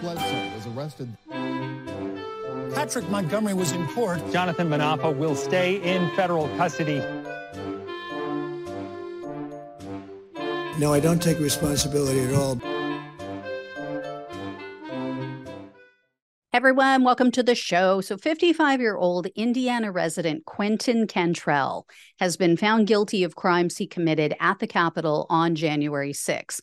Bledsoe was arrested. Patrick Montgomery was in court. Jonathan Manapa will stay in federal custody. No, I don't take responsibility at all. Everyone, welcome to the show. So, 55 year old Indiana resident Quentin Cantrell has been found guilty of crimes he committed at the Capitol on January 6.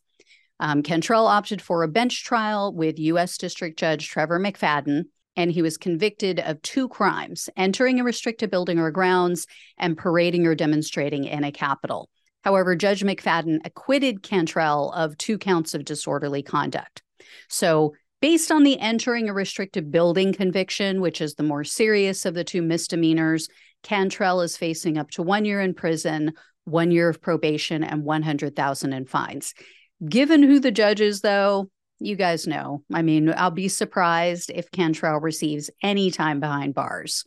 Um, Cantrell opted for a bench trial with U.S. District Judge Trevor McFadden, and he was convicted of two crimes entering a restricted building or grounds and parading or demonstrating in a Capitol. However, Judge McFadden acquitted Cantrell of two counts of disorderly conduct. So, based on the entering a restricted building conviction, which is the more serious of the two misdemeanors, Cantrell is facing up to one year in prison, one year of probation, and 100,000 in fines. Given who the judge is, though, you guys know. I mean, I'll be surprised if Cantrell receives any time behind bars,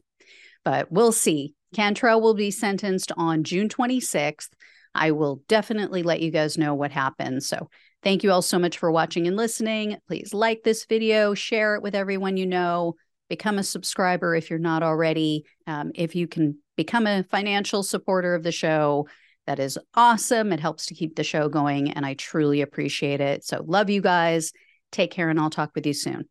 but we'll see. Cantrell will be sentenced on June 26th. I will definitely let you guys know what happens. So, thank you all so much for watching and listening. Please like this video, share it with everyone you know, become a subscriber if you're not already. Um, if you can become a financial supporter of the show, that is awesome. It helps to keep the show going, and I truly appreciate it. So, love you guys. Take care, and I'll talk with you soon.